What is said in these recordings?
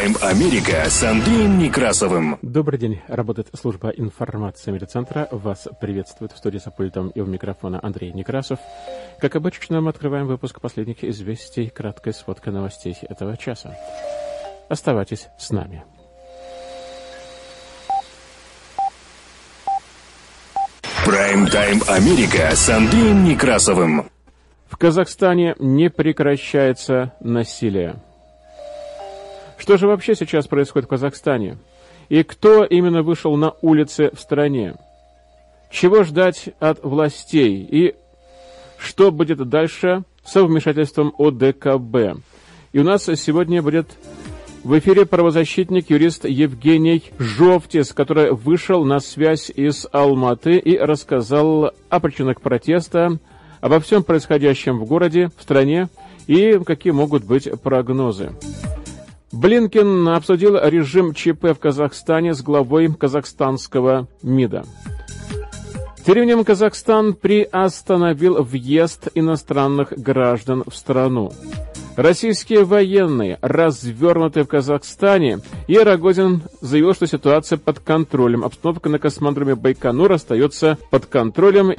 Прайм-тайм Америка с Андреем Некрасовым. Добрый день. Работает служба информации медиацентра. Вас приветствует в студии с пультом и у микрофона Андрей Некрасов. Как обычно, мы открываем выпуск последних известий, краткой сводкой новостей этого часа. Оставайтесь с нами. Прайм-тайм Америка с Андреем Некрасовым. В Казахстане не прекращается насилие. Что же вообще сейчас происходит в Казахстане? И кто именно вышел на улицы в стране? Чего ждать от властей? И что будет дальше со вмешательством ОДКБ? И у нас сегодня будет в эфире правозащитник, юрист Евгений Жовтис, который вышел на связь из Алматы и рассказал о причинах протеста, обо всем происходящем в городе, в стране и какие могут быть прогнозы. Блинкин обсудил режим ЧП в Казахстане с главой казахстанского МИДа. Тем временем Казахстан приостановил въезд иностранных граждан в страну. Российские военные развернуты в Казахстане, и Рогозин заявил, что ситуация под контролем. Обстановка на космодроме Байконур остается под контролем.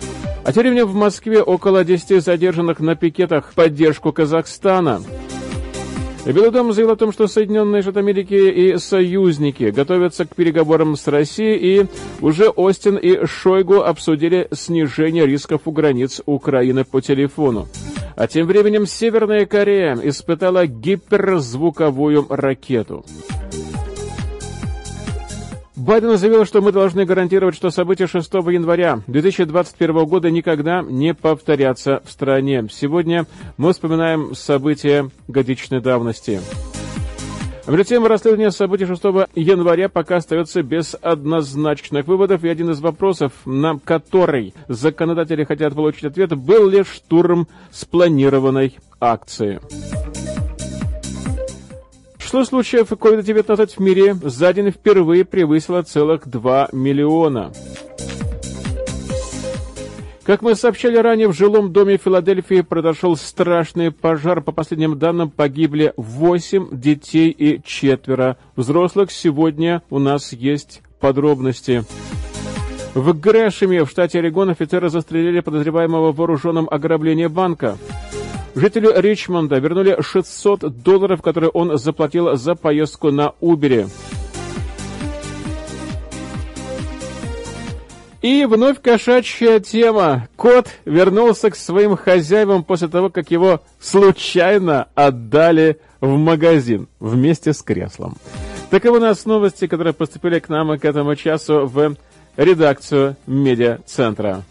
А тем временем в Москве около 10 задержанных на пикетах в поддержку Казахстана. Белый дом заявил о том, что Соединенные Штаты Америки и союзники готовятся к переговорам с Россией, и уже Остин и Шойгу обсудили снижение рисков у границ Украины по телефону. А тем временем Северная Корея испытала гиперзвуковую ракету. Байден заявил, что мы должны гарантировать, что события 6 января 2021 года никогда не повторятся в стране. Сегодня мы вспоминаем события годичной давности. Между тем, расследование событий 6 января пока остается без однозначных выводов, и один из вопросов, на который законодатели хотят получить ответ, был ли штурм спланированной акции. Число случаев COVID-19 в мире за день впервые превысило целых 2 миллиона. Как мы сообщали ранее, в жилом доме Филадельфии произошел страшный пожар. По последним данным, погибли 8 детей и четверо взрослых. Сегодня у нас есть подробности. В Грэшеме, в штате Орегон, офицеры застрелили подозреваемого в вооруженном ограблении банка. Жителю Ричмонда вернули 600 долларов, которые он заплатил за поездку на Убере. И вновь кошачья тема. Кот вернулся к своим хозяевам после того, как его случайно отдали в магазин вместе с креслом. Таковы у нас новости, которые поступили к нам к этому часу в редакцию медиацентра.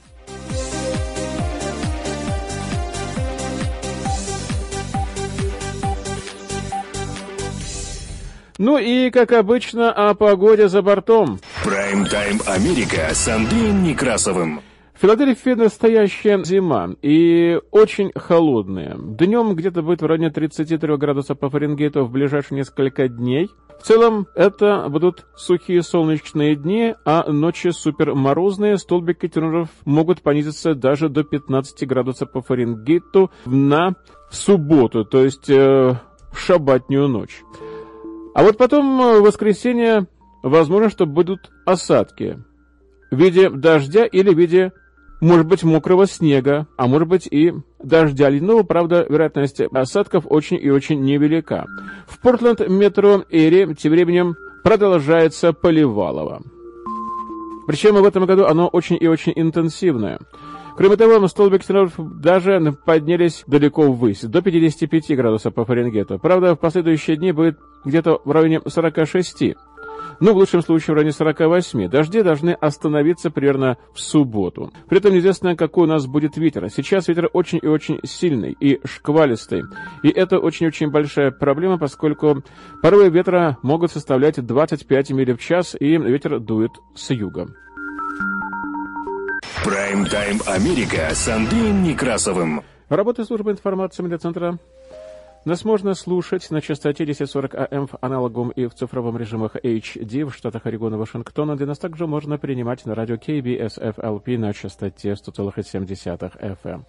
Ну и, как обычно, о погоде за бортом. Прайм-тайм Америка с Андреем Некрасовым. В Филадельфии настоящая зима и очень холодная. Днем где-то будет в районе 33 градусов по Фаренгейту в ближайшие несколько дней. В целом это будут сухие солнечные дни, а ночи супер морозные. Столбики термометров могут понизиться даже до 15 градусов по Фаренгейту на субботу, то есть э, в шабатнюю ночь. А вот потом э, в воскресенье возможно, что будут осадки в виде дождя или в виде, может быть, мокрого снега, а может быть и дождя ледяного, правда, вероятность осадков очень и очень невелика. В Портленд метро Эри тем временем продолжается поливалово. Причем в этом году оно очень и очень интенсивное. Кроме того, столбики термометров даже поднялись далеко ввысь, до 55 градусов по Фаренгету. Правда, в последующие дни будет где-то в районе 46. Ну, в лучшем случае в районе 48. Дожди должны остановиться примерно в субботу. При этом неизвестно, какой у нас будет ветер. Сейчас ветер очень и очень сильный и шквалистый. И это очень-очень большая проблема, поскольку порывы ветра могут составлять 25 миль в час, и ветер дует с юга. Прайм-тайм Америка с Андреем Некрасовым. Работа службы информации медиацентра нас можно слушать на частоте 1040 АМ в аналоговом и в цифровом режимах HD в штатах Орегон и Вашингтона, где нас также можно принимать на радио KBSFLP на частоте 100,7 FM.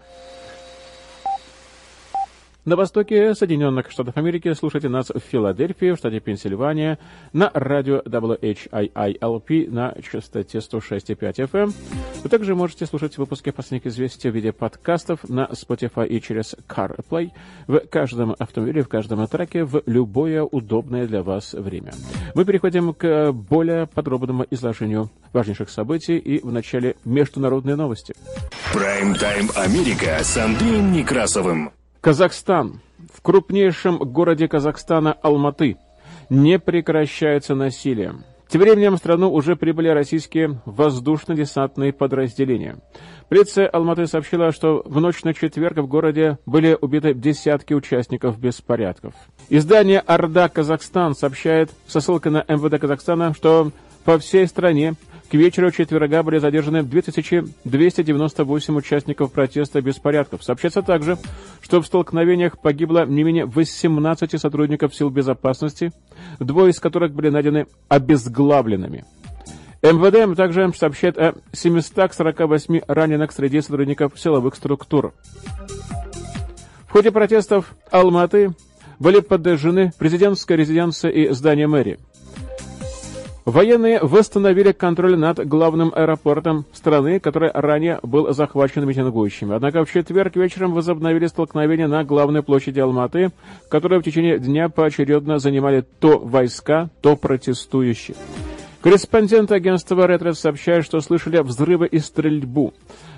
На востоке Соединенных Штатов Америки слушайте нас в Филадельфии, в штате Пенсильвания, на радио WHIILP на частоте 106,5 FM. Вы также можете слушать выпуски последних известий в виде подкастов на Spotify и через CarPlay в каждом автомобиле, в каждом треке в любое удобное для вас время. Мы переходим к более подробному изложению важнейших событий и в начале международные новости. Прайм-тайм Америка с Андреем Некрасовым. Казахстан. В крупнейшем городе Казахстана Алматы не прекращается насилие. Тем временем в страну уже прибыли российские воздушно-десантные подразделения. Полиция Алматы сообщила, что в ночь на четверг в городе были убиты десятки участников беспорядков. Издание «Орда Казахстан» сообщает со ссылкой на МВД Казахстана, что по всей стране к вечеру четверга были задержаны 2298 участников протеста беспорядков. Сообщается также, что в столкновениях погибло не менее 18 сотрудников сил безопасности, двое из которых были найдены обезглавленными. МВД также сообщает о 748 раненых среди сотрудников силовых структур. В ходе протестов Алматы были подожжены президентская резиденция и здание мэрии. Военные восстановили контроль над главным аэропортом страны, который ранее был захвачен митингующими. Однако в четверг вечером возобновили столкновения на главной площади Алматы, которые в течение дня поочередно занимали то войска, то протестующие. Корреспондент агентства «Ретрес» сообщает, что слышали взрывы и стрельбу.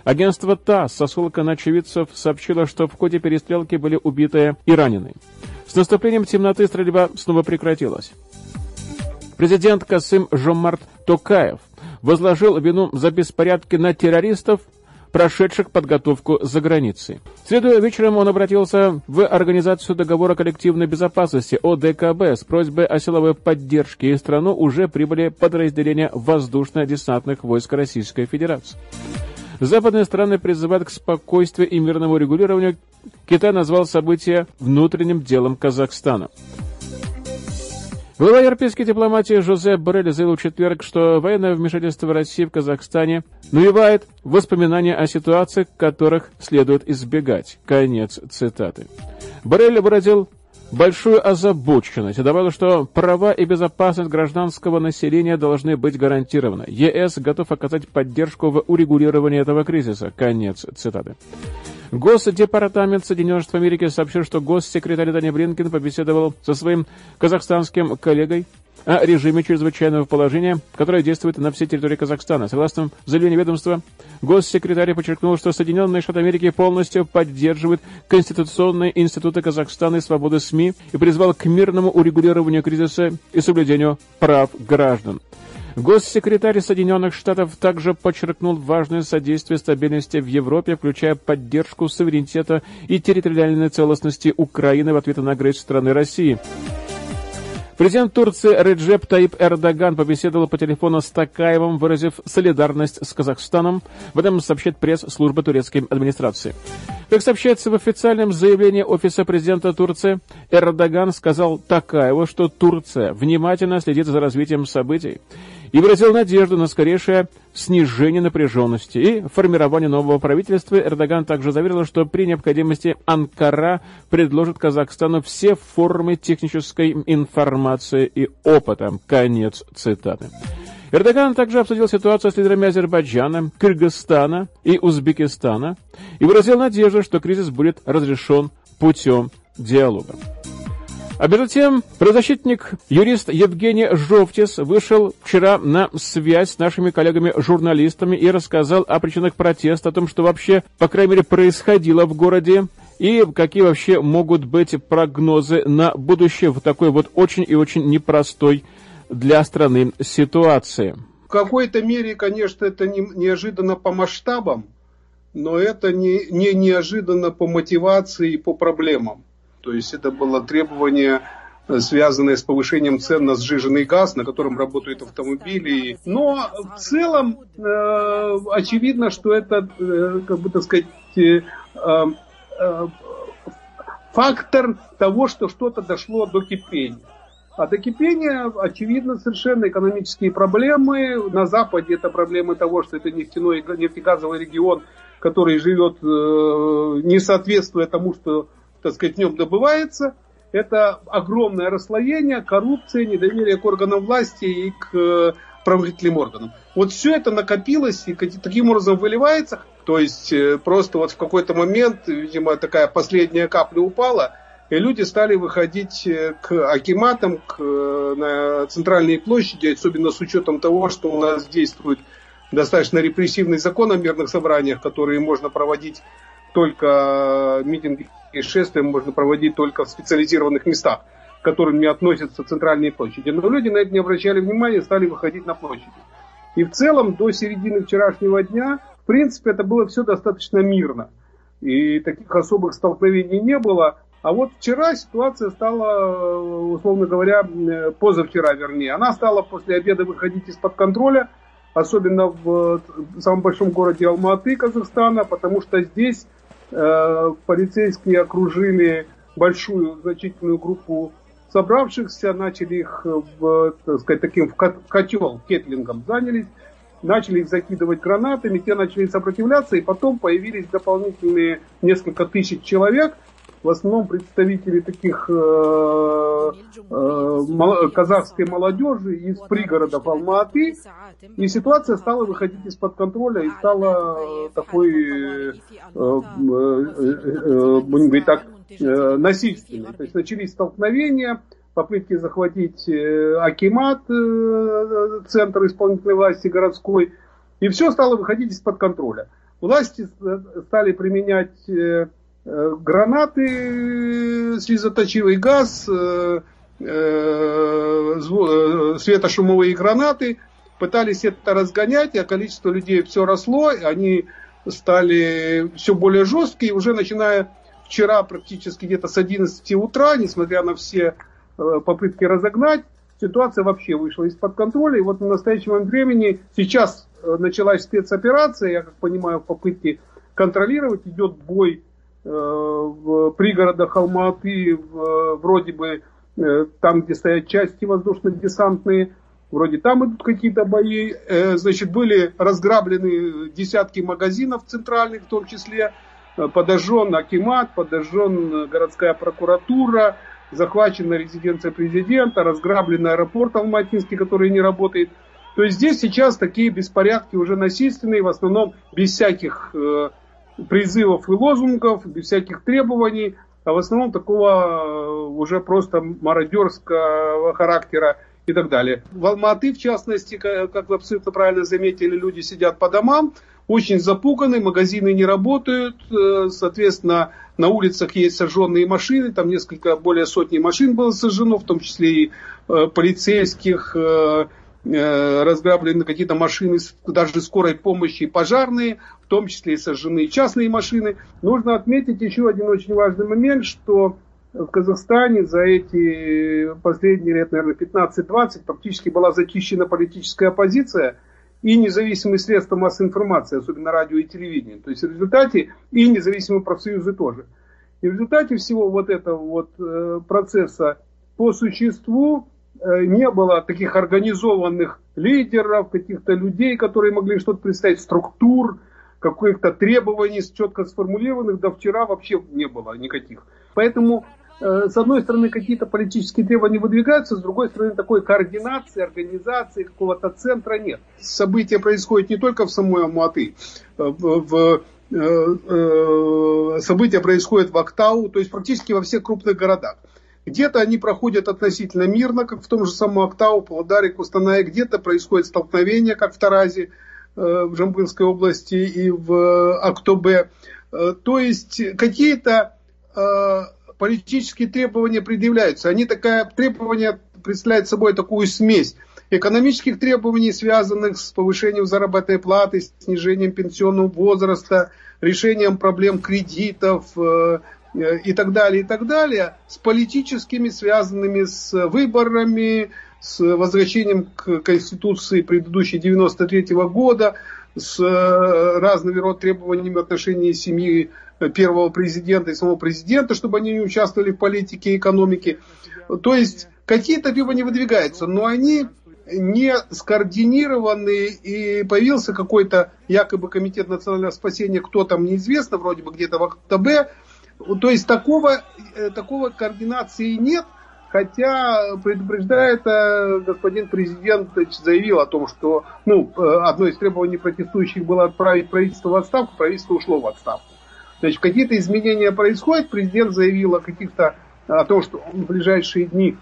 Агентство ТАСС со ссылкой на очевидцев сообщило, что в ходе перестрелки были убиты и ранены. С наступлением темноты стрельба снова прекратилась. Президент Касым Жомарт Токаев возложил вину за беспорядки на террористов, прошедших подготовку за границей. Следуя вечером он обратился в Организацию договора коллективной безопасности ОДКБ с просьбой о силовой поддержке, и в страну уже прибыли подразделения воздушно-десантных войск Российской Федерации. Западные страны призывают к спокойствию и мирному регулированию. Китай назвал событие внутренним делом Казахстана. Глава европейской дипломатии Жозеп Боррель заявил в четверг, что военное вмешательство России в Казахстане навевает воспоминания о ситуациях, которых следует избегать. Конец цитаты. Боррель выразил большую озабоченность и добавил, что права и безопасность гражданского населения должны быть гарантированы. ЕС готов оказать поддержку в урегулировании этого кризиса. Конец цитаты. Госдепартамент Соединенных Штатов Америки сообщил, что госсекретарь Дани Блинкен побеседовал со своим казахстанским коллегой о режиме чрезвычайного положения, которое действует на всей территории Казахстана. Согласно заявлению ведомства, госсекретарь подчеркнул, что Соединенные Штаты Америки полностью поддерживают конституционные институты Казахстана и свободы СМИ и призвал к мирному урегулированию кризиса и соблюдению прав граждан. Госсекретарь Соединенных Штатов также подчеркнул важное содействие стабильности в Европе, включая поддержку суверенитета и территориальной целостности Украины в ответ на агрессию страны России. Президент Турции Реджеп Таип Эрдоган побеседовал по телефону с Такаевым, выразив солидарность с Казахстаном. В этом сообщает пресс-служба турецкой администрации. Как сообщается в официальном заявлении Офиса президента Турции, Эрдоган сказал Такаеву, что Турция внимательно следит за развитием событий и выразил надежду на скорейшее снижение напряженности и формирование нового правительства. Эрдоган также заверил, что при необходимости Анкара предложит Казахстану все формы технической информации и опыта. Конец цитаты. Эрдоган также обсудил ситуацию с лидерами Азербайджана, Кыргызстана и Узбекистана и выразил надежду, что кризис будет разрешен путем диалога. А между тем, правозащитник, юрист Евгений Жовтис вышел вчера на связь с нашими коллегами-журналистами и рассказал о причинах протеста, о том, что вообще, по крайней мере, происходило в городе, и какие вообще могут быть прогнозы на будущее в такой вот очень и очень непростой для страны ситуации. В какой-то мере, конечно, это не, неожиданно по масштабам, но это не, не неожиданно по мотивации и по проблемам. То есть это было требование связанные с повышением цен на сжиженный газ, на котором работают автомобили. Но в целом э, очевидно, что это, э, как бы так сказать, э, э, фактор того, что что-то дошло до кипения. А до кипения, очевидно, совершенно экономические проблемы. На Западе это проблемы того, что это нефтяной, нефтегазовый регион, который живет, э, не соответствуя тому, что, так сказать, в нем добывается. Это огромное расслоение, коррупция, недоверие к органам власти и к э, правоохранительным органам. Вот все это накопилось и таким образом выливается. То есть э, просто вот в какой-то момент, видимо, такая последняя капля упала – и люди стали выходить э, к акиматам, к, э, на центральные площади, особенно с учетом того, что у нас действует достаточно репрессивный закон о мирных собраниях, которые можно проводить только э, митинги и шествия можно проводить только в специализированных местах, к которым не относятся центральные площади. Но люди на это не обращали внимания, стали выходить на площади. И в целом до середины вчерашнего дня, в принципе, это было все достаточно мирно. И таких особых столкновений не было. А вот вчера ситуация стала, условно говоря, э, позавчера вернее, она стала после обеда выходить из-под контроля, особенно в самом большом городе Алматы, Казахстана, потому что здесь э, полицейские окружили большую значительную группу собравшихся, начали их, в, так сказать, таким в котел, кетлингом занялись, начали их закидывать гранатами, те начали сопротивляться, и потом появились дополнительные несколько тысяч человек – в основном представители таких э, э, казахской молодежи из пригородов Алма-Аты. И ситуация стала выходить из-под контроля и стала такой, э, э, будем говорить так, э, насильственной. То есть начались столкновения, попытки захватить Акимат, центр исполнительной власти городской. И все стало выходить из-под контроля. Власти стали применять гранаты, слезоточивый газ, э, э, светошумовые гранаты. Пытались это разгонять, а количество людей все росло, они стали все более жесткие, уже начиная вчера практически где-то с 11 утра, несмотря на все попытки разогнать, ситуация вообще вышла из-под контроля. И вот в настоящем времени сейчас началась спецоперация, я как понимаю, в попытке контролировать, идет бой Э, в пригородах Алматы, вроде бы э, там, где стоят части воздушно-десантные, вроде там идут какие-то бои. Э, значит, были разграблены десятки магазинов центральных, в том числе подожжен Акимат, подожжен городская прокуратура, захвачена резиденция президента, разграблен аэропорт Алматинский, который не работает. То есть здесь сейчас такие беспорядки уже насильственные, в основном без всяких призывов и лозунгов, без всяких требований, а в основном такого э, уже просто мародерского характера и так далее. В Алматы, в частности, как вы абсолютно правильно заметили, люди сидят по домам, очень запуганы, магазины не работают, э, соответственно, на улицах есть сожженные машины, там несколько, более сотни машин было сожжено, в том числе и э, полицейских, разграблены какие-то машины, даже скорой помощи, пожарные, в том числе и сожжены частные машины. Нужно отметить еще один очень важный момент, что в Казахстане за эти последние лет, наверное, 15-20 практически была зачищена политическая оппозиция и независимые средства массовой информации, особенно радио и телевидение. То есть в результате и независимые профсоюзы тоже. И в результате всего вот этого вот э, процесса по существу Э, не было таких организованных лидеров, каких-то людей, которые могли что-то представить, структур, каких-то требований четко сформулированных, до вчера вообще не было никаких. Поэтому, э, с одной стороны, какие-то политические требования выдвигаются, с другой стороны, такой координации, организации, какого-то центра нет. События происходят не только в самой Алматы, э, в события происходят в Актау, то есть практически во всех крупных городах. Где-то они проходят относительно мирно, как в том же самом Октау, Павлодаре, Кустанае. Где-то происходит столкновение, как в Таразе, э, в Жамбылской области и в Актобе. Э, то есть какие-то э, политические требования предъявляются. Они такая требования представляют собой такую смесь экономических требований, связанных с повышением заработной платы, снижением пенсионного возраста, решением проблем кредитов, э, и так далее, и так далее, с политическими, связанными с выборами, с возвращением к Конституции предыдущей 93 -го года, с э, разными род требованиями в отношении семьи первого президента и самого президента, чтобы они не участвовали в политике и экономике. То есть какие-то требования выдвигаются, но они не скоординированы и появился какой-то якобы комитет национального спасения, кто там неизвестно, вроде бы где-то в АКТБ. То есть такого, э, такого координации нет, хотя предупреждает э, господин президент заявил о том, что ну, э, одно из требований протестующих было отправить правительство в отставку, правительство ушло в отставку. Значит, какие-то изменения происходят, президент заявил о каких-то, о том, что он в ближайшие дни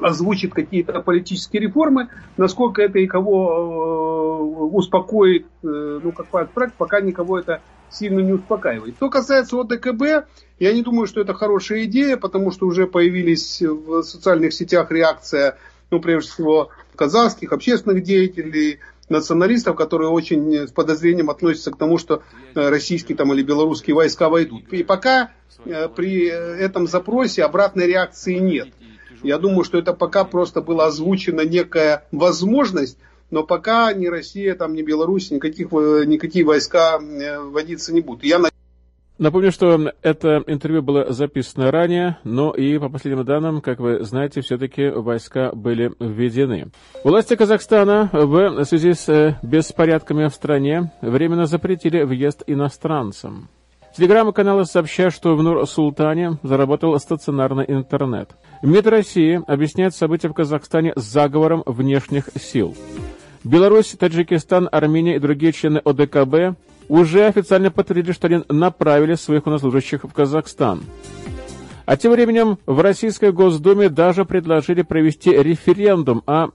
озвучит какие-то политические реформы, насколько это и кого э, успокоит, э, ну, как проект, пока никого это сильно не успокаивает. Что касается ОДКБ, я не думаю, что это хорошая идея, потому что уже появились в социальных сетях реакция, ну, прежде всего, казахских общественных деятелей, националистов, которые очень с подозрением относятся к тому, что э, российские там, или белорусские войска войдут. И пока при этом запросе обратной реакции нет. Я думаю, что это пока просто была озвучена некая возможность, но пока ни Россия, там, ни Беларусь, никаких, э, никакие войска э, вводиться не будут. Я Напомню, что это интервью было записано ранее, но и по последним данным, как вы знаете, все-таки войска были введены. Власти Казахстана в связи с э, беспорядками в стране временно запретили въезд иностранцам. Телеграм-каналы сообщают, что в Нур-Султане заработал стационарный интернет. МИД России объясняет события в Казахстане заговором внешних сил. Беларусь, Таджикистан, Армения и другие члены ОДКБ уже официально подтвердили, что они направили своих военнослужащих в Казахстан. А тем временем в Российской Госдуме даже предложили провести референдум о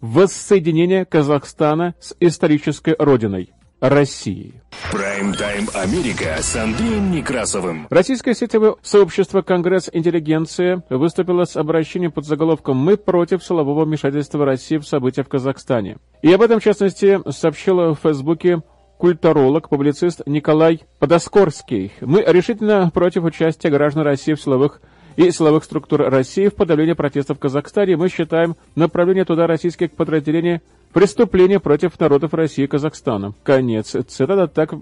воссоединении Казахстана с исторической родиной. России. Прайм-тайм Америка с Андреем Некрасовым. Российское сетевое сообщество «Конгресс интеллигенции» выступило с обращением под заголовком «Мы против силового вмешательства России в события в Казахстане». И об этом, в частности, сообщила в Фейсбуке культуролог, публицист Николай Подоскорский. Мы решительно против участия граждан России в силовых и силовых структур России в подавлении протестов в Казахстане. Мы считаем направление туда российских подразделений преступление против народов России и Казахстана. Конец цитата так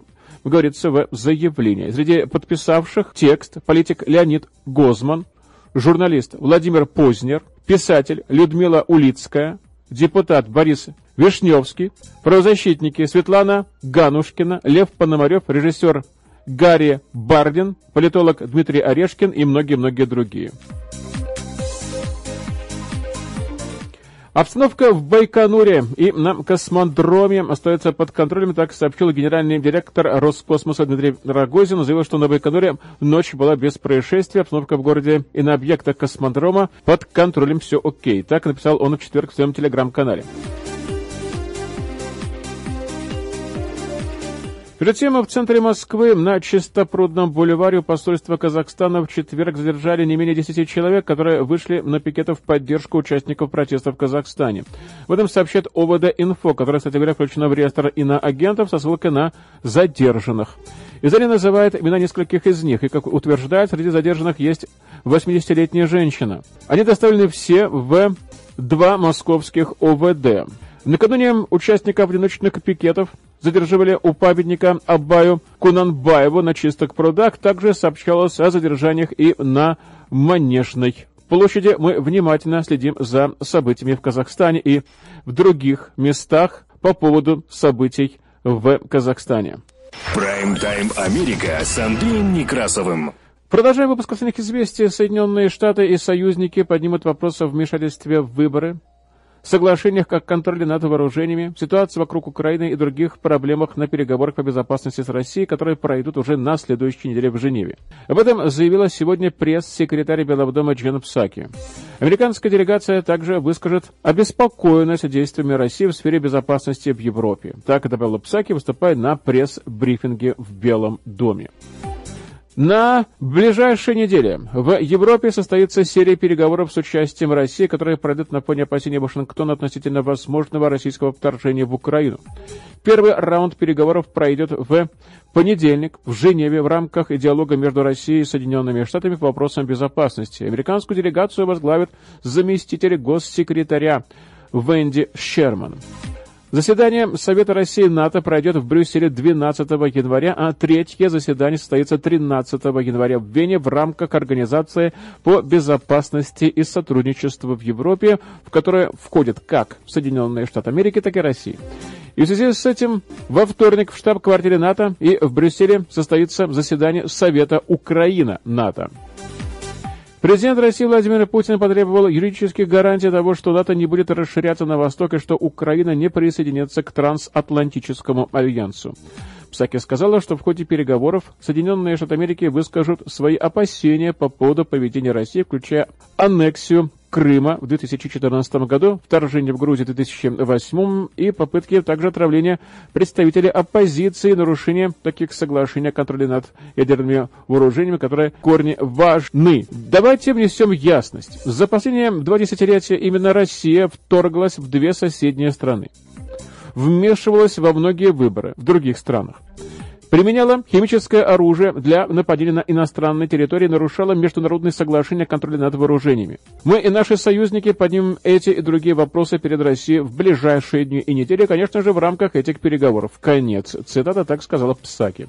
говорится в заявлении. Среди подписавших текст политик Леонид Гозман, журналист Владимир Познер, писатель Людмила Улицкая, депутат Борис Вишневский, правозащитники Светлана Ганушкина, Лев Пономарев, режиссер Гарри Бардин, политолог Дмитрий Орешкин и многие-многие другие. Обстановка в Байконуре и на космодроме остается под контролем, так сообщил генеральный директор Роскосмоса Дмитрий Рогозин. Заявил, что на Байконуре ночь была без происшествий, обстановка в городе и на объектах космодрома под контролем все окей. Так написал он в четверг в своем телеграм-канале. Перед тем в центре Москвы на Чистопрудном бульваре у посольства Казахстана в четверг задержали не менее 10 человек, которые вышли на пикеты в поддержку участников протестов в Казахстане. В этом сообщает ОВД-Инфо, которое, кстати говоря, включено в реестр иноагентов со ссылкой на задержанных. Издание называет имена нескольких из них, и, как утверждает, среди задержанных есть 80-летняя женщина. Они доставлены все в два московских ОВД. Накануне участников одиночных пикетов задерживали у памятника Абаю Кунанбаеву на чистых прудах. Также сообщалось о задержаниях и на Манежной площади. Мы внимательно следим за событиями в Казахстане и в других местах по поводу событий в Казахстане. Прайм-тайм Америка с Андреем Некрасовым. Продолжаем выпуск последних известий. Соединенные Штаты и союзники поднимут вопрос о вмешательстве в выборы соглашениях как контроле над вооружениями, ситуации вокруг Украины и других проблемах на переговорах по безопасности с Россией, которые пройдут уже на следующей неделе в Женеве. Об этом заявила сегодня пресс-секретарь Белого дома Джен Псаки. Американская делегация также выскажет обеспокоенность действиями России в сфере безопасности в Европе. Так добавила Псаки, выступая на пресс-брифинге в Белом доме. На ближайшей неделе в Европе состоится серия переговоров с участием России, которые пройдут на фоне опасений Вашингтона относительно возможного российского вторжения в Украину. Первый раунд переговоров пройдет в понедельник в Женеве в рамках диалога между Россией и Соединенными Штатами по вопросам безопасности. Американскую делегацию возглавит заместитель госсекретаря Венди Шерман. Заседание Совета России и НАТО пройдет в Брюсселе 12 января, а третье заседание состоится 13 января в Вене в рамках Организации по безопасности и сотрудничеству в Европе, в которое входят как Соединенные Штаты Америки, так и Россия. И в связи с этим во вторник в штаб-квартире НАТО и в Брюсселе состоится заседание Совета Украина-НАТО. Президент России Владимир Путин потребовал юридических гарантий того, что НАТО не будет расширяться на восток и что Украина не присоединится к трансатлантическому альянсу. Псаки сказала, что в ходе переговоров Соединенные Штаты Америки выскажут свои опасения по поводу поведения России, включая аннексию Крыма в 2014 году, вторжение в Грузию в 2008 и попытки также отравления представителей оппозиции, нарушение таких соглашений о контроле над ядерными вооружениями, которые корни важны. Давайте внесем ясность. За последние два десятилетия именно Россия вторглась в две соседние страны. Вмешивалась во многие выборы в других странах применяла химическое оружие для нападения на иностранные территории, нарушала международные соглашения о контроле над вооружениями. Мы и наши союзники поднимем эти и другие вопросы перед Россией в ближайшие дни и недели, конечно же, в рамках этих переговоров. Конец. Цитата так сказала Псаки.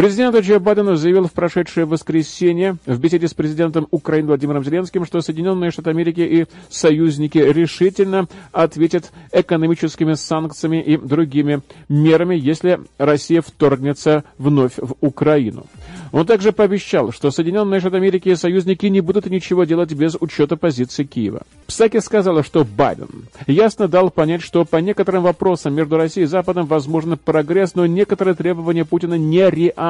Президент Джо Байден заявил в прошедшее воскресенье в беседе с президентом Украины Владимиром Зеленским, что Соединенные Штаты Америки и союзники решительно ответят экономическими санкциями и другими мерами, если Россия вторгнется вновь в Украину. Он также пообещал, что Соединенные Штаты Америки и союзники не будут ничего делать без учета позиции Киева. Псаки сказала, что Байден ясно дал понять, что по некоторым вопросам между Россией и Западом возможен прогресс, но некоторые требования Путина нереальны.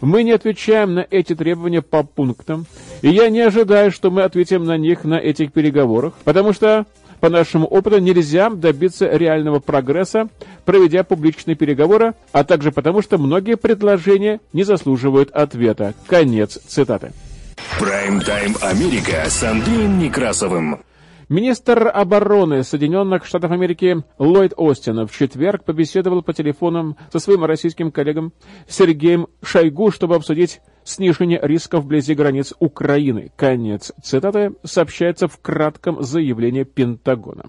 Мы не отвечаем на эти требования по пунктам, и я не ожидаю, что мы ответим на них на этих переговорах, потому что по нашему опыту нельзя добиться реального прогресса, проведя публичные переговоры, а также потому, что многие предложения не заслуживают ответа. Конец цитаты. Прайм-тайм Америка с Андреем Некрасовым. Министр обороны Соединенных Штатов Америки Ллойд Остин в четверг побеседовал по телефону со своим российским коллегом Сергеем Шойгу, чтобы обсудить снижение рисков вблизи границ Украины. Конец цитаты сообщается в кратком заявлении Пентагона.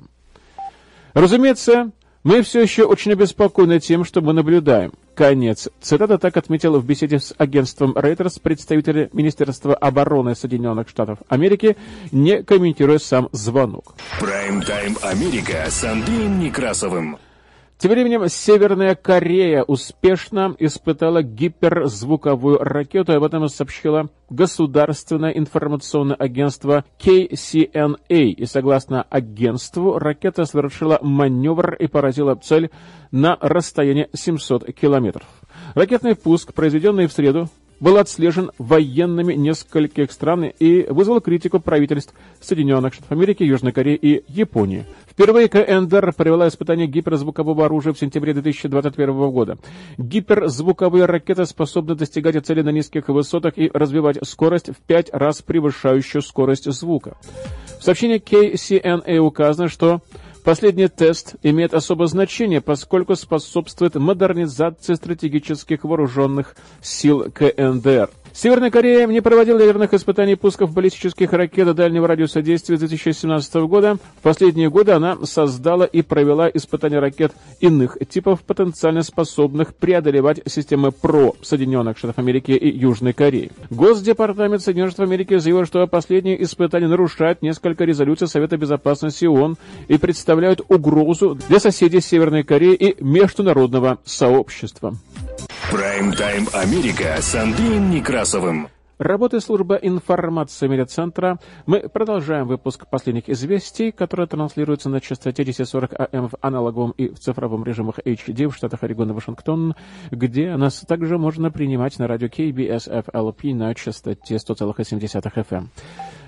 Разумеется, мы все еще очень обеспокоены тем, что мы наблюдаем. Конец. Цитата так отметила в беседе с агентством Reuters представитель Министерства обороны Соединенных Штатов Америки, не комментируя сам звонок. Прайм-тайм Америка с Андреем Некрасовым. Тем временем Северная Корея успешно испытала гиперзвуковую ракету, об этом сообщило государственное информационное агентство KCNA. И согласно агентству, ракета совершила маневр и поразила цель на расстоянии 700 километров. Ракетный пуск, произведенный в среду, был отслежен военными нескольких стран и вызвал критику правительств Соединенных Штатов Америки, Южной Кореи и Японии. Впервые КНДР провела испытание гиперзвукового оружия в сентябре 2021 года. Гиперзвуковые ракеты способны достигать цели на низких высотах и развивать скорость в пять раз превышающую скорость звука. В сообщении KCNA указано, что Последний тест имеет особое значение, поскольку способствует модернизации стратегических вооруженных сил КНДР. Северная Корея не проводила ядерных испытаний пусков баллистических ракет дальнего радиуса действия с 2017 года. В последние годы она создала и провела испытания ракет иных типов, потенциально способных преодолевать системы ПРО Соединенных Штатов Америки и Южной Кореи. Госдепартамент Соединенных Штатов Америки заявил, что последние испытания нарушают несколько резолюций Совета Безопасности ООН и представляют угрозу для соседей Северной Кореи и международного сообщества. Прайм-тайм Америка с Андреем Некрасовым. Работает служба информации медиацентра. Мы продолжаем выпуск последних известий, которые транслируются на частоте 1040 АМ в аналоговом и в цифровом режимах HD в штатах Орегон и Вашингтон, где нас также можно принимать на радио KBS FLP на частоте 100,7 FM.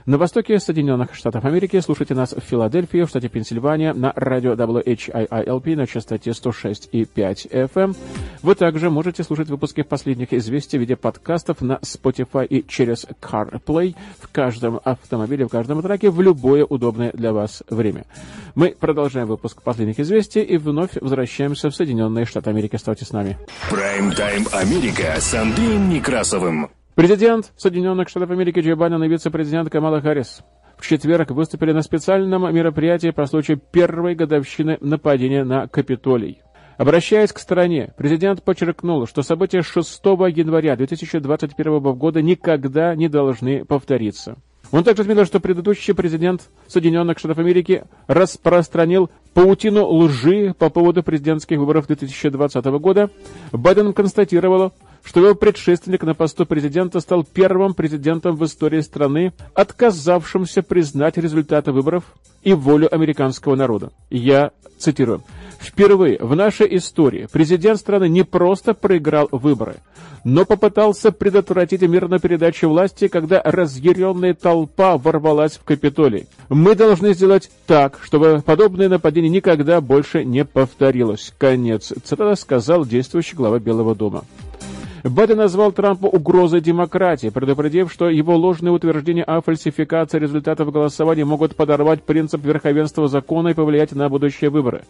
На востоке Соединенных Штатов Америки слушайте нас в Филадельфии, в штате Пенсильвания, на радио WHIILP на частоте 106,5 FM. Вы также можете слушать выпуски последних известий в виде подкастов на Spotify и через CarPlay в каждом автомобиле, в каждом траке в любое удобное для вас время. Мы продолжаем выпуск последних известий и вновь возвращаемся в Соединенные Штаты Америки. Оставайтесь с нами. Прайм-тайм Америка с Андреем Некрасовым. Президент Соединенных Штатов Америки Джо Байден и вице-президент Камала Харрис в четверг выступили на специальном мероприятии по случаю первой годовщины нападения на Капитолий. Обращаясь к стране, президент подчеркнул, что события 6 января 2021 года никогда не должны повториться. Он также отметил, что предыдущий президент Соединенных Штатов Америки распространил паутину лжи по поводу президентских выборов 2020 года. Байден констатировал, что его предшественник на посту президента стал первым президентом в истории страны, отказавшимся признать результаты выборов и волю американского народа. Я цитирую. Впервые в нашей истории президент страны не просто проиграл выборы, но попытался предотвратить мирную передачу власти, когда разъяренная толпа ворвалась в Капитолий. Мы должны сделать так, чтобы подобное нападение никогда больше не повторилось. Конец. Цитата сказал действующий глава Белого дома. Байден назвал Трампа угрозой демократии, предупредив, что его ложные утверждения о фальсификации результатов голосования могут подорвать принцип верховенства закона и повлиять на будущие выборы.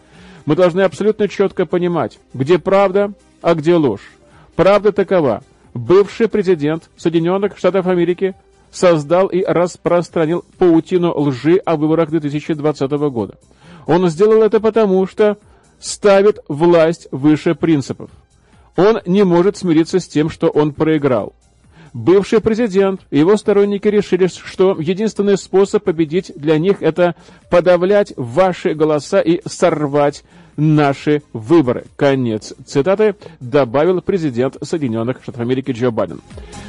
Мы должны абсолютно четко понимать, где правда, а где ложь. Правда такова. Бывший президент Соединенных Штатов Америки создал и распространил паутину лжи о выборах 2020 года. Он сделал это потому, что ставит власть выше принципов. Он не может смириться с тем, что он проиграл. Бывший президент и его сторонники решили, что единственный способ победить для них это подавлять ваши голоса и сорвать наши выборы. Конец цитаты добавил президент Соединенных Штатов Америки Джо Байден.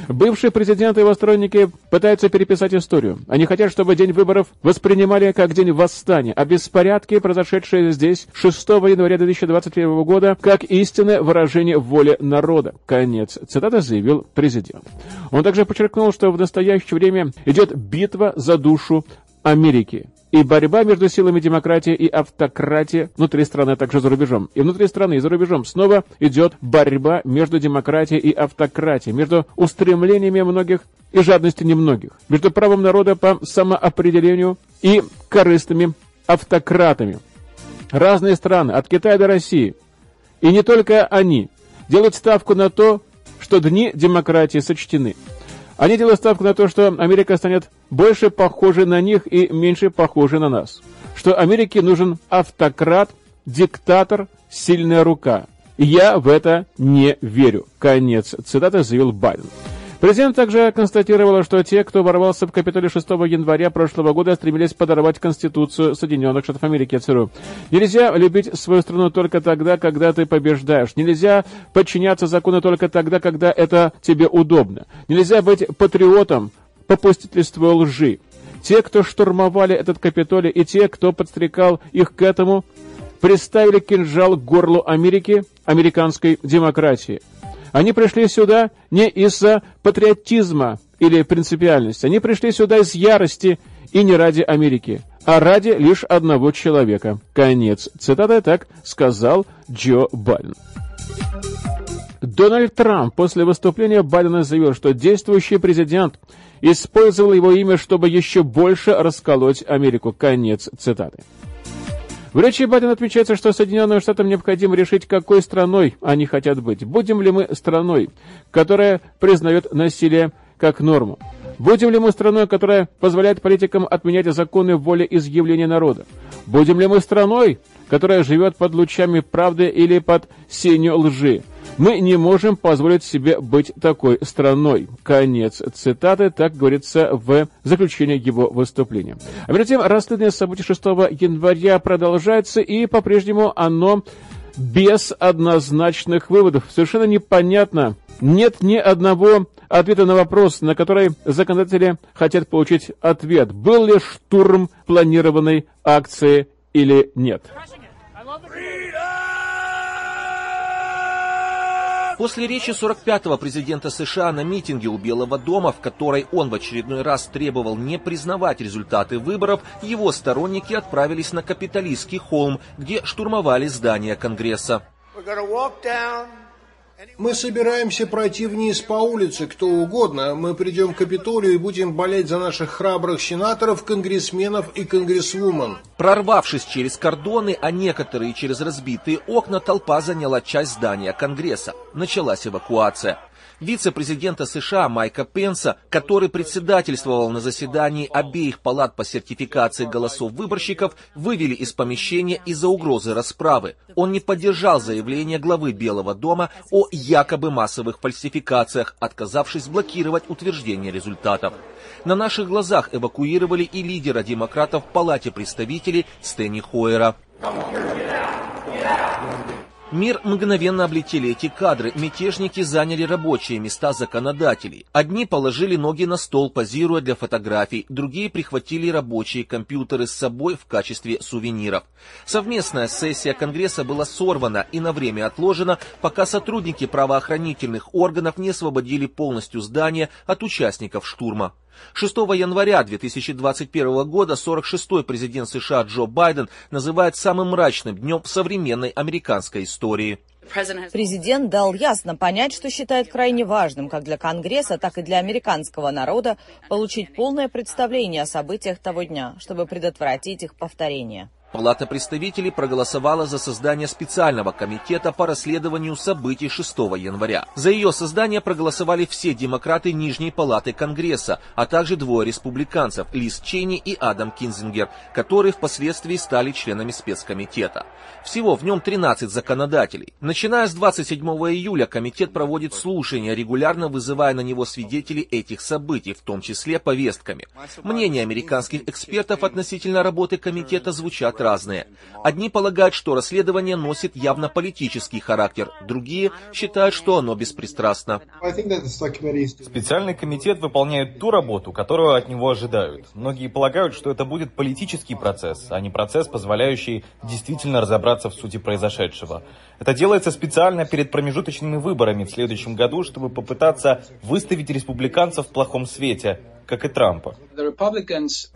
Бывший президент и его сторонники пытаются переписать историю. Они хотят, чтобы день выборов воспринимали как день восстания, а беспорядки, произошедшие здесь 6 января 2021 года, как истинное выражение воли народа. Конец цитаты заявил президент. Он также подчеркнул, что в настоящее время идет битва за душу Америки. И борьба между силами демократии и автократии внутри страны, а также за рубежом. И внутри страны, и за рубежом снова идет борьба между демократией и автократией, между устремлениями многих и жадностью немногих, между правом народа по самоопределению и корыстными автократами. Разные страны, от Китая до России, и не только они, делают ставку на то, что дни демократии сочтены. Они делают ставку на то, что Америка станет больше похожей на них и меньше похожей на нас. Что Америке нужен автократ, диктатор, сильная рука. Я в это не верю. Конец цитаты заявил Байден. Президент также констатировал, что те, кто ворвался в Капитолий 6 января прошлого года, стремились подорвать Конституцию Соединенных Штатов Америки. ЦРУ. Нельзя любить свою страну только тогда, когда ты побеждаешь. Нельзя подчиняться закону только тогда, когда это тебе удобно. Нельзя быть патриотом, попустительствуя лжи. Те, кто штурмовали этот Капитолий, и те, кто подстрекал их к этому, приставили кинжал к горлу Америки, американской демократии. Они пришли сюда не из-за патриотизма или принципиальности. Они пришли сюда из ярости и не ради Америки, а ради лишь одного человека. Конец. Цитата так сказал Джо Байден. Дональд Трамп после выступления Байдена заявил, что действующий президент использовал его имя, чтобы еще больше расколоть Америку. Конец цитаты. В речи Байдена отмечается, что Соединенным Штатам необходимо решить, какой страной они хотят быть. Будем ли мы страной, которая признает насилие как норму? Будем ли мы страной, которая позволяет политикам отменять законы воли изъявления народа? Будем ли мы страной, которая живет под лучами правды или под сенью лжи? Мы не можем позволить себе быть такой страной. Конец цитаты, так говорится в заключении его выступления. А между тем, расследование событий 6 января продолжается, и по-прежнему оно без однозначных выводов. Совершенно непонятно. Нет ни одного ответа на вопрос, на который законодатели хотят получить ответ. Был ли штурм планированной акции или нет? После речи 45-го президента США на митинге у Белого дома, в которой он в очередной раз требовал не признавать результаты выборов, его сторонники отправились на Капитолийский холм, где штурмовали здание Конгресса. Мы собираемся пройти вниз по улице, кто угодно. Мы придем к Капитолию и будем болеть за наших храбрых сенаторов, конгрессменов и конгрессвумен. Прорвавшись через кордоны, а некоторые через разбитые окна, толпа заняла часть здания Конгресса. Началась эвакуация вице-президента США Майка Пенса, который председательствовал на заседании обеих палат по сертификации голосов выборщиков, вывели из помещения из-за угрозы расправы. Он не поддержал заявление главы Белого дома о якобы массовых фальсификациях, отказавшись блокировать утверждение результатов. На наших глазах эвакуировали и лидера демократов в Палате представителей Стэнни Хойера. Мир мгновенно облетели эти кадры. Мятежники заняли рабочие места законодателей. Одни положили ноги на стол, позируя для фотографий, другие прихватили рабочие компьютеры с собой в качестве сувениров. Совместная сессия Конгресса была сорвана и на время отложена, пока сотрудники правоохранительных органов не освободили полностью здание от участников штурма. 6 января 2021 года 46-й президент США Джо Байден называет самым мрачным днем в современной американской истории. Президент дал ясно понять, что считает крайне важным как для Конгресса, так и для американского народа получить полное представление о событиях того дня, чтобы предотвратить их повторение. Палата представителей проголосовала за создание специального комитета по расследованию событий 6 января. За ее создание проголосовали все демократы Нижней палаты Конгресса, а также двое республиканцев Лиз Чейни и Адам Кинзингер, которые впоследствии стали членами спецкомитета. Всего в нем 13 законодателей. Начиная с 27 июля комитет проводит слушания, регулярно вызывая на него свидетелей этих событий, в том числе повестками. Мнения американских экспертов относительно работы комитета звучат разные. Одни полагают, что расследование носит явно политический характер, другие считают, что оно беспристрастно. Специальный комитет выполняет ту работу, которую от него ожидают. Многие полагают, что это будет политический процесс, а не процесс, позволяющий действительно разобраться в сути произошедшего. Это делается специально перед промежуточными выборами в следующем году, чтобы попытаться выставить республиканцев в плохом свете, как и Трампа.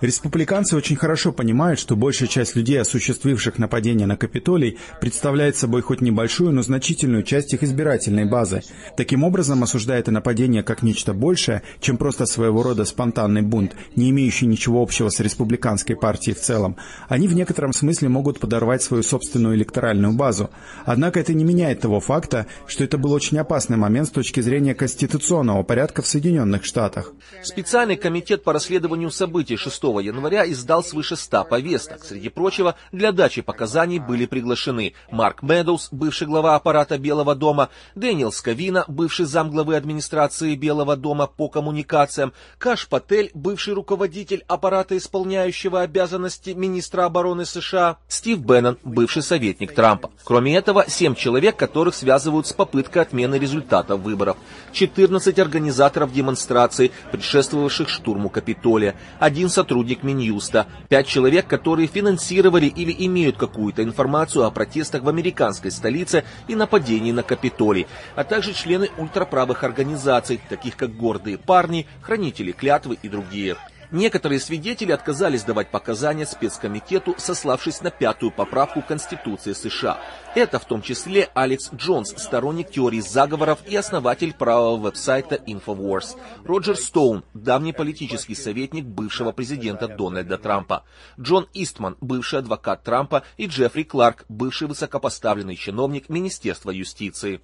Республиканцы очень хорошо понимают, что большая часть людей, осуществивших нападение на Капитолий, представляет собой хоть небольшую, но значительную часть их избирательной базы. Таким образом, осуждая это нападение как нечто большее, чем просто своего рода спонтанный бунт, не имеющий ничего общего с республиканской партией в целом, они в некотором смысле могут подорвать свою собственную электоральную базу. Однако это не меняет того факта, что это был очень опасный момент с точки зрения конституционного порядка в Соединенных Штатах. Специальный комитет по расследованию событий 6 января издал свыше 100 повесток. Среди прочего, для дачи показаний были приглашены Марк Медоуз, бывший глава аппарата Белого дома, Дэниел Скавина, бывший замглавы администрации Белого дома по коммуникациям, Каш Патель, бывший руководитель аппарата исполняющего обязанности министра обороны США, Стив Беннон, бывший советник Трампа. Кроме этого, 7 человек, которых связывают с попыткой отмены результатов выборов, 14 организаторов демонстраций, предшествовавших штурму Капитолия, один сотрудник Минюста, пять человек, которые финансировали или имеют какую-то информацию о протестах в американской столице и нападении на Капитолий, а также члены ультраправых организаций, таких как «Гордые парни», «Хранители клятвы» и другие. Некоторые свидетели отказались давать показания спецкомитету, сославшись на пятую поправку Конституции США. Это в том числе Алекс Джонс, сторонник теории заговоров и основатель правого веб-сайта Infowars. Роджер Стоун, давний политический советник бывшего президента Дональда Трампа. Джон Истман, бывший адвокат Трампа, и Джеффри Кларк, бывший высокопоставленный чиновник Министерства юстиции.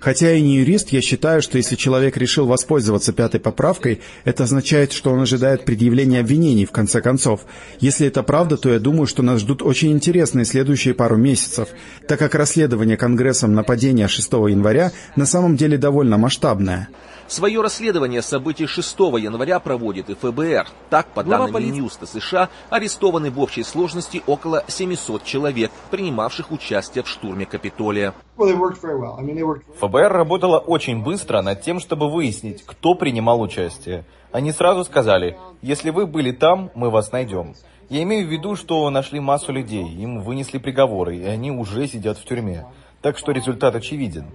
Хотя и не юрист, я считаю, что если человек решил воспользоваться пятой поправкой, это означает, что он ожидает предъявления обвинений в конце концов. Если это правда, то я думаю, что нас ждут очень интересные следующие пару месяцев так как расследование Конгрессом нападения 6 января на самом деле довольно масштабное. Свое расследование событий 6 января проводит и ФБР. Так, по данным поли... Минюста США, арестованы в общей сложности около 700 человек, принимавших участие в штурме Капитолия. ФБР работало очень быстро над тем, чтобы выяснить, кто принимал участие. Они сразу сказали, если вы были там, мы вас найдем. Я имею в виду, что нашли массу людей, им вынесли приговоры, и они уже сидят в тюрьме. Так что результат очевиден.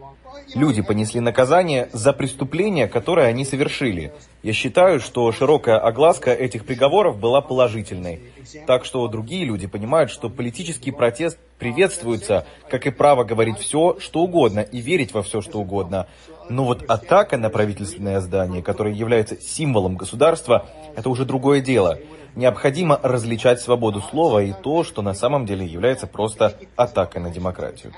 Люди понесли наказание за преступления, которые они совершили. Я считаю, что широкая огласка этих приговоров была положительной. Так что другие люди понимают, что политический протест приветствуется, как и право говорить все, что угодно, и верить во все, что угодно. Но вот атака на правительственное здание, которое является символом государства, это уже другое дело. Необходимо различать свободу слова и то, что на самом деле является просто атакой на демократию.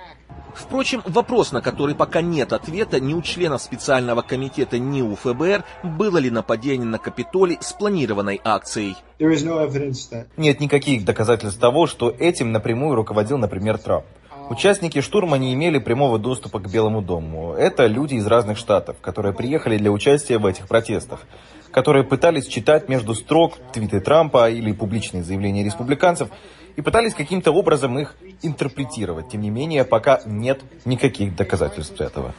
Впрочем, вопрос, на который пока нет ответа ни у членов специального комитета, ни у ФБР, было ли нападение на Капитолий спланированной акцией. Нет никаких доказательств того, что этим напрямую руководил, например, Трамп. Участники штурма не имели прямого доступа к Белому дому. Это люди из разных штатов, которые приехали для участия в этих протестах которые пытались читать между строк твиты Трампа или публичные заявления республиканцев и пытались каким-то образом их интерпретировать. Тем не менее, пока нет никаких доказательств этого.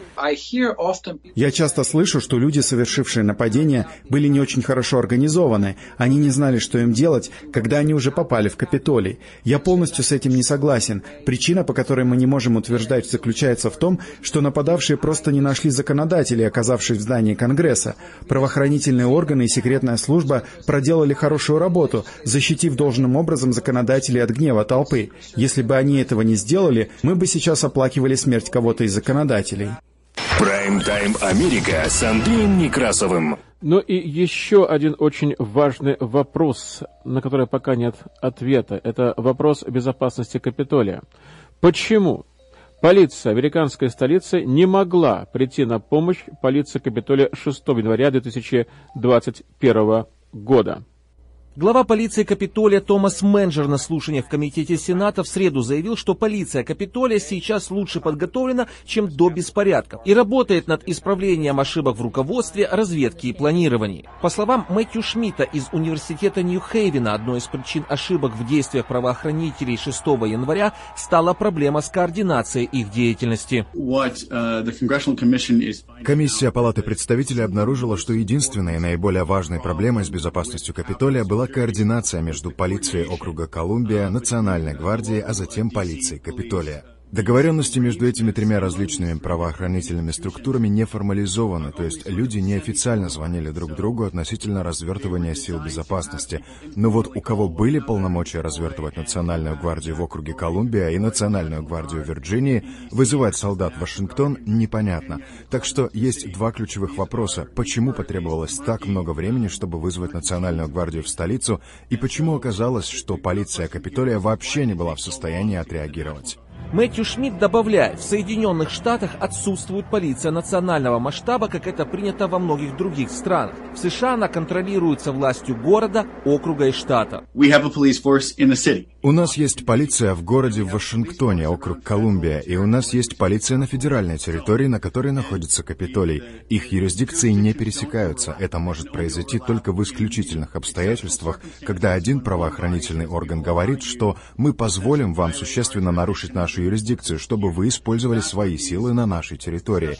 Я часто слышу, что люди, совершившие нападение, были не очень хорошо организованы. Они не знали, что им делать, когда они уже попали в Капитолий. Я полностью с этим не согласен. Причина, по которой мы не можем утверждать, заключается в том, что нападавшие просто не нашли законодателей, оказавшись в здании Конгресса. Правоохранительные органы и секретная служба проделали хорошую работу, защитив должным образом законодателей от гнева толпы. Если бы они этого не сделали, мы бы сейчас оплакивали смерть кого-то из законодателей. Прайм-тайм Америка с Андреем Некрасовым. Ну и еще один очень важный вопрос, на который пока нет ответа. Это вопрос безопасности Капитолия. Почему полиция американской столицы не могла прийти на помощь полиции Капитолия 6 января 2021 года? Глава полиции Капитолия Томас Менджер на слушании в Комитете Сената в среду заявил, что полиция Капитолия сейчас лучше подготовлена, чем до беспорядков, и работает над исправлением ошибок в руководстве, разведке и планировании. По словам Мэтью Шмидта из Университета Нью-Хейвена, одной из причин ошибок в действиях правоохранителей 6 января стала проблема с координацией их деятельности. Комиссия Палаты представителей обнаружила, что единственной и наиболее важной проблемой с безопасностью Капитолия была координация между полицией округа Колумбия, Национальной гвардией, а затем полицией Капитолия. Договоренности между этими тремя различными правоохранительными структурами не формализованы, то есть люди неофициально звонили друг другу относительно развертывания сил безопасности. Но вот у кого были полномочия развертывать Национальную гвардию в округе Колумбия и Национальную гвардию Вирджинии, вызывать солдат в Вашингтон, непонятно. Так что есть два ключевых вопроса. Почему потребовалось так много времени, чтобы вызвать Национальную гвардию в столицу, и почему оказалось, что полиция Капитолия вообще не была в состоянии отреагировать? Мэтью Шмидт добавляет, в Соединенных Штатах отсутствует полиция национального масштаба, как это принято во многих других странах. В США она контролируется властью города, округа и штата. У нас есть полиция в городе Вашингтоне, округ Колумбия, и у нас есть полиция на федеральной территории, на которой находится Капитолий. Их юрисдикции не пересекаются. Это может произойти только в исключительных обстоятельствах, когда один правоохранительный орган говорит, что мы позволим вам существенно нарушить нашу юрисдикцию, чтобы вы использовали свои силы на нашей территории.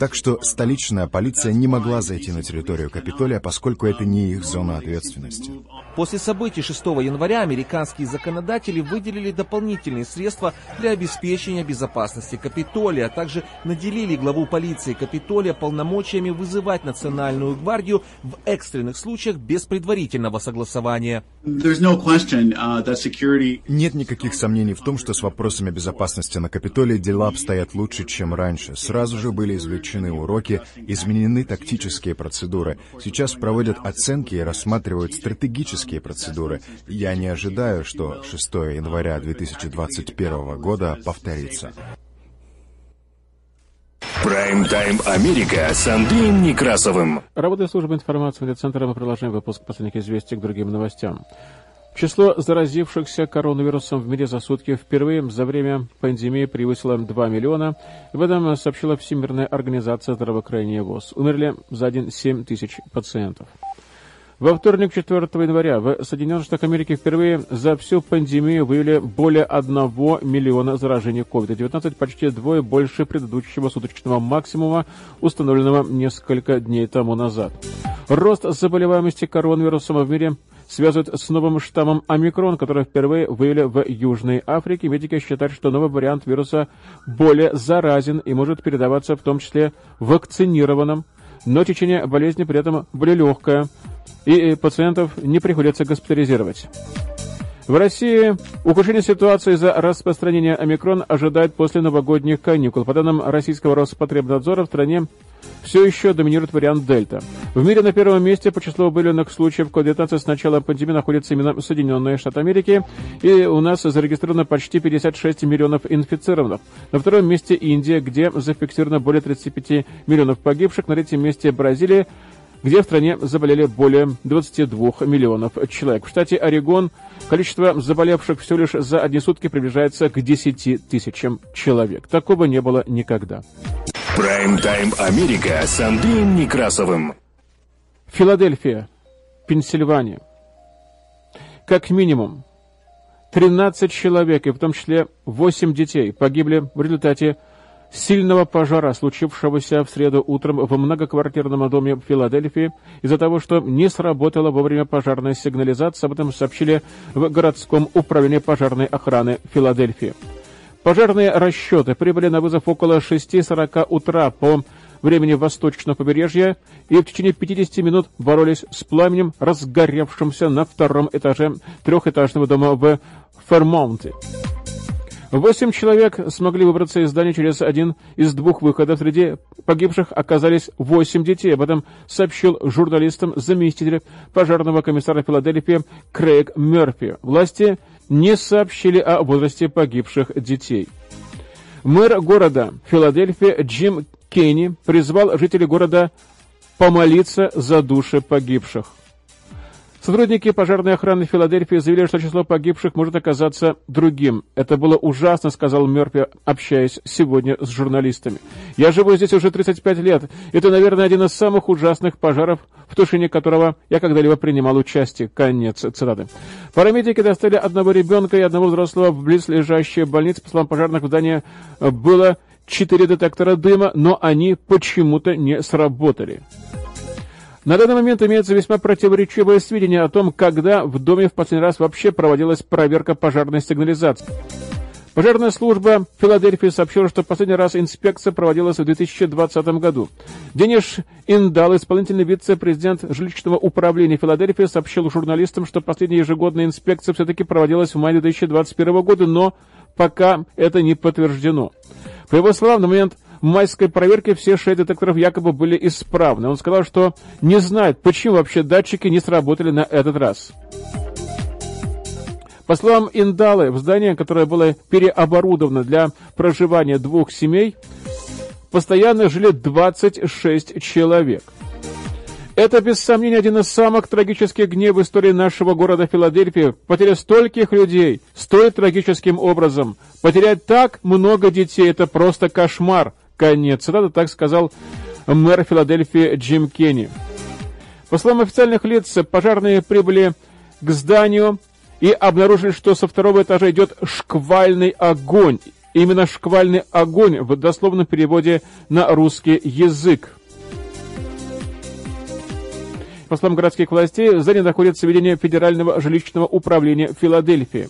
Так что столичная полиция не могла зайти на территорию Капитолия, поскольку это не их зона ответственности. После событий 6 января американские законодатели выделили дополнительные средства для обеспечения безопасности Капитолия, а также наделили главу полиции Капитолия полномочиями вызывать Национальную гвардию в экстренных случаях без предварительного согласования. Uh, Нет никаких сомнений в том, что с вопросами безопасности на Капитолии дела обстоят лучше, чем раньше. Сразу же были извлечены уроки, изменены тактические процедуры. Сейчас проводят оценки и рассматривают стратегические процедуры. Я не ожидаю, что 6 января 2021 года повторится. Прайм-тайм Америка с Андреем Некрасовым. Работая служба информации центра, мы продолжаем выпуск последних известий к другим новостям. Число заразившихся коронавирусом в мире за сутки впервые за время пандемии превысило 2 миллиона. В этом сообщила Всемирная организация здравоохранения ВОЗ. Умерли за день 7 тысяч пациентов. Во вторник, 4 января, в Соединенных Штатах Америки впервые за всю пандемию выявили более 1 миллиона заражений COVID-19, почти двое больше предыдущего суточного максимума, установленного несколько дней тому назад. Рост заболеваемости коронавирусом в мире связывают с новым штаммом омикрон, который впервые выявили в Южной Африке. Медики считают, что новый вариант вируса более заразен и может передаваться в том числе вакцинированным, но течение болезни при этом более легкое, и пациентов не приходится госпитализировать. В России ухудшение ситуации из-за распространения омикрон ожидает после новогодних каникул. По данным российского Роспотребнадзора, в стране все еще доминирует вариант Дельта. В мире на первом месте по числу выявленных случаев COVID-19 с начала пандемии находятся именно Соединенные Штаты Америки, и у нас зарегистрировано почти 56 миллионов инфицированных. На втором месте Индия, где зафиксировано более 35 миллионов погибших. На третьем месте Бразилия, где в стране заболели более 22 миллионов человек. В штате Орегон количество заболевших все лишь за одни сутки приближается к 10 тысячам человек. Такого не было никогда. Прайм-тайм Америка с Андреем Некрасовым. Филадельфия, Пенсильвания. Как минимум 13 человек, и в том числе 8 детей, погибли в результате сильного пожара, случившегося в среду утром в многоквартирном доме в Филадельфии, из-за того, что не сработала вовремя пожарная сигнализация. Об этом сообщили в городском управлении пожарной охраны Филадельфии. Пожарные расчеты прибыли на вызов около 6.40 утра по времени восточного побережья и в течение 50 минут боролись с пламенем, разгоревшимся на втором этаже трехэтажного дома в Фермонте. Восемь человек смогли выбраться из здания через один из двух выходов. Среди погибших оказались восемь детей. Об этом сообщил журналистам заместитель пожарного комиссара Филадельфии Крейг Мерфи. Власти не сообщили о возрасте погибших детей. Мэр города Филадельфия Джим Кенни призвал жителей города помолиться за души погибших. Сотрудники пожарной охраны Филадельфии заявили, что число погибших может оказаться другим. Это было ужасно, сказал Мерфи, общаясь сегодня с журналистами. Я живу здесь уже 35 лет. Это, наверное, один из самых ужасных пожаров, в тушении которого я когда-либо принимал участие. Конец цитаты. Парамедики достали одного ребенка и одного взрослого в близлежащей больнице. По словам пожарных, в здании было четыре детектора дыма, но они почему-то не сработали. На данный момент имеется весьма противоречивое сведения о том, когда в доме в последний раз вообще проводилась проверка пожарной сигнализации. Пожарная служба Филадельфии сообщила, что последний раз инспекция проводилась в 2020 году. Дениш Индал, исполнительный вице-президент жилищного управления Филадельфии, сообщил журналистам, что последняя ежегодная инспекция все-таки проводилась в мае 2021 года, но пока это не подтверждено. По его словам, на момент в майской проверке все шесть детекторов якобы были исправны. Он сказал, что не знает, почему вообще датчики не сработали на этот раз. По словам Индалы, в здании, которое было переоборудовано для проживания двух семей, постоянно жили 26 человек. Это, без сомнения, один из самых трагических дней в истории нашего города Филадельфии. Потеря стольких людей стоит трагическим образом. Потерять так много детей – это просто кошмар. Конец цитаты, так сказал мэр Филадельфии Джим Кенни. По словам официальных лиц, пожарные прибыли к зданию и обнаружили, что со второго этажа идет шквальный огонь. Именно шквальный огонь в дословном переводе на русский язык. По словам городских властей, в здании находится заведение Федерального жилищного управления Филадельфии.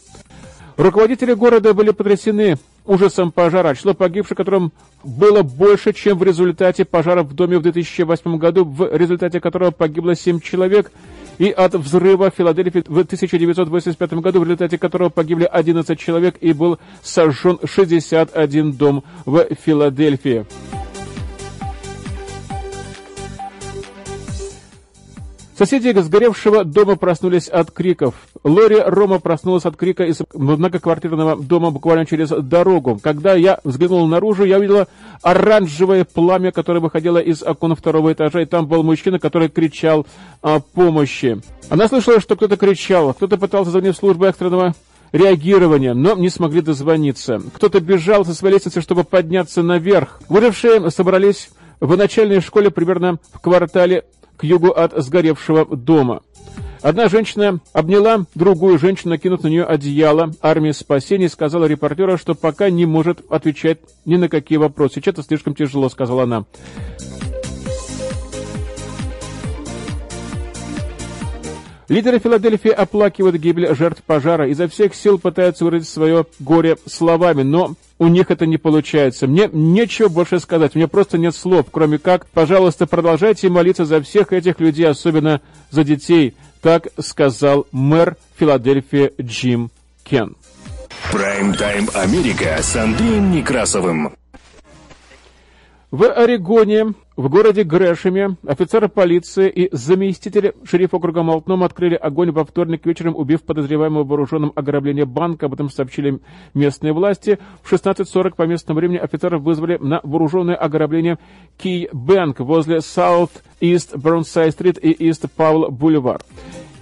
Руководители города были потрясены ужасом пожара, число погибших которым было больше, чем в результате пожара в доме в 2008 году, в результате которого погибло 7 человек, и от взрыва в Филадельфии в 1985 году, в результате которого погибли 11 человек и был сожжен 61 дом в Филадельфии. Соседи сгоревшего дома проснулись от криков. Лори Рома проснулась от крика из многоквартирного дома буквально через дорогу. Когда я взглянул наружу, я увидела оранжевое пламя, которое выходило из окна второго этажа, и там был мужчина, который кричал о помощи. Она слышала, что кто-то кричал, кто-то пытался звонить в службу экстренного реагирования, но не смогли дозвониться. Кто-то бежал со своей лестницы, чтобы подняться наверх. Выжившие собрались в начальной школе примерно в квартале к югу от сгоревшего дома. Одна женщина обняла другую женщину, накинув на нее одеяло. Армия спасения сказала репортеру, что пока не может отвечать ни на какие вопросы. Сейчас это слишком тяжело, сказала она. Лидеры Филадельфии оплакивают гибель жертв пожара, изо всех сил пытаются выразить свое горе словами, но у них это не получается. Мне нечего больше сказать, мне просто нет слов, кроме как, пожалуйста, продолжайте молиться за всех этих людей, особенно за детей, так сказал мэр Филадельфии Джим Кен. Прайм-тайм Америка с Андреем Некрасовым. В Орегоне, в городе Грэшеме, офицеры полиции и заместители шерифа округа Малтном открыли огонь во вторник вечером, убив подозреваемого в вооруженном ограблении банка. Об этом сообщили местные власти. В 16.40 по местному времени офицеров вызвали на вооруженное ограбление Key Bank возле South East Burnside Street и East Powell Boulevard.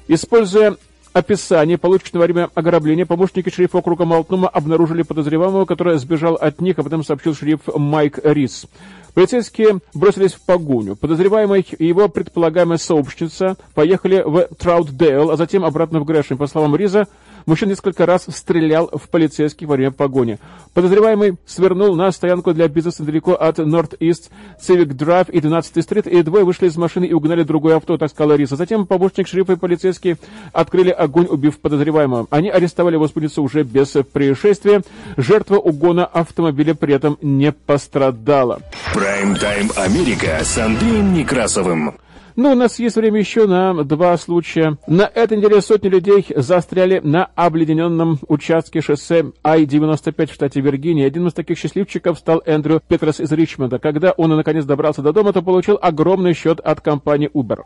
Используя описание, полученного во время ограбления, помощники шерифа округа Малтнума обнаружили подозреваемого, который сбежал от них, об этом сообщил шериф Майк Рис. Полицейские бросились в погоню. Подозреваемый и его предполагаемая сообщница поехали в Траутдейл, а затем обратно в Грэшем. По словам Риза, Мужчина несколько раз стрелял в полицейских во время погони. Подозреваемый свернул на стоянку для бизнеса недалеко от North-East Civic Drive и 12-й стрит, и двое вышли из машины и угнали другое авто, так сказала Риса. Затем помощник шерифа и полицейские открыли огонь, убив подозреваемого. Они арестовали его спутницу уже без происшествия. Жертва угона автомобиля при этом не пострадала. Прайм-тайм Америка с Андреем Некрасовым. Ну, у нас есть время еще на два случая. На этой неделе сотни людей застряли на обледененном участке шоссе I-95 в штате Виргиния. Одним из таких счастливчиков стал Эндрю Петрос из Ричмонда. Когда он наконец добрался до дома, то получил огромный счет от компании Uber.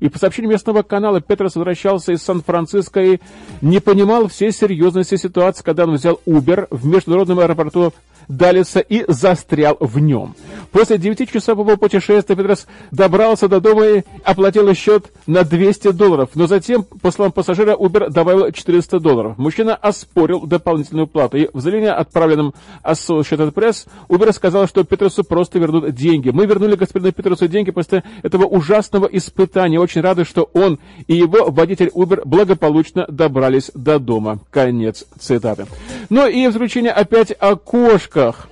И по сообщению местного канала, Петрос возвращался из Сан-Франциско и не понимал всей серьезности ситуации, когда он взял Uber в международном аэропорту Далиса и застрял в нем. После 9-часового путешествия Петрос добрался до дома и оплатил счет на 200 долларов, но затем, по словам пассажира, Uber добавил 400 долларов. Мужчина оспорил дополнительную плату, и в заявлении, отправленном Associated Press, Uber сказал, что Петросу просто вернут деньги. Мы вернули господину Петросу деньги после этого ужасного испытания. Очень рады, что он и его водитель Uber благополучно добрались до дома. Конец цитаты. Ну и исключение опять о кошках.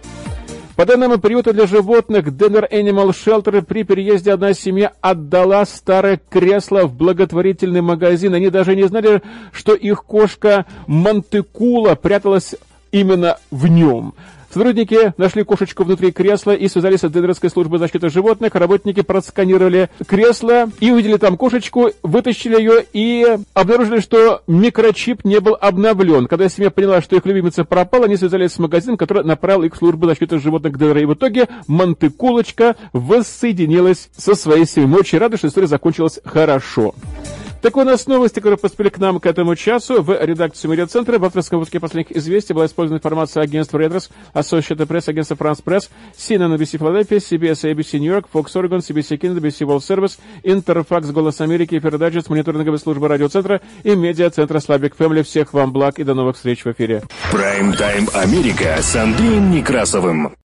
По данным приюта для животных Denver Animal Shelter при переезде одна семья отдала старое кресло в благотворительный магазин. Они даже не знали, что их кошка Монтекула пряталась именно в нем. Сотрудники нашли кошечку внутри кресла и связались с Денверской службой защиты животных. Работники просканировали кресло и увидели там кошечку, вытащили ее и обнаружили, что микрочип не был обновлен. Когда семья поняла, что их любимица пропала, они связались с магазином, который направил их в службу защиты животных Денвера. И в итоге Монтекулочка воссоединилась со своей семьей. Мы очень рады, что история закончилась хорошо. Так у нас новости, которые поступили к нам к этому часу. В редакцию медиацентра в авторском выпуске последних известий была использована информация агентства Reuters, Associated Press, агентства France Press, CNN, NBC Philadelphia, CBS, ABC New York, Fox Oregon, CBC Canada, BBC World Service, Interfax, Голос Америки, Передача, мониторинговая служба радиоцентра и медиацентра Слабик Family. Всех вам благ и до новых встреч в эфире. Прайм-тайм Америка с Андреем Некрасовым.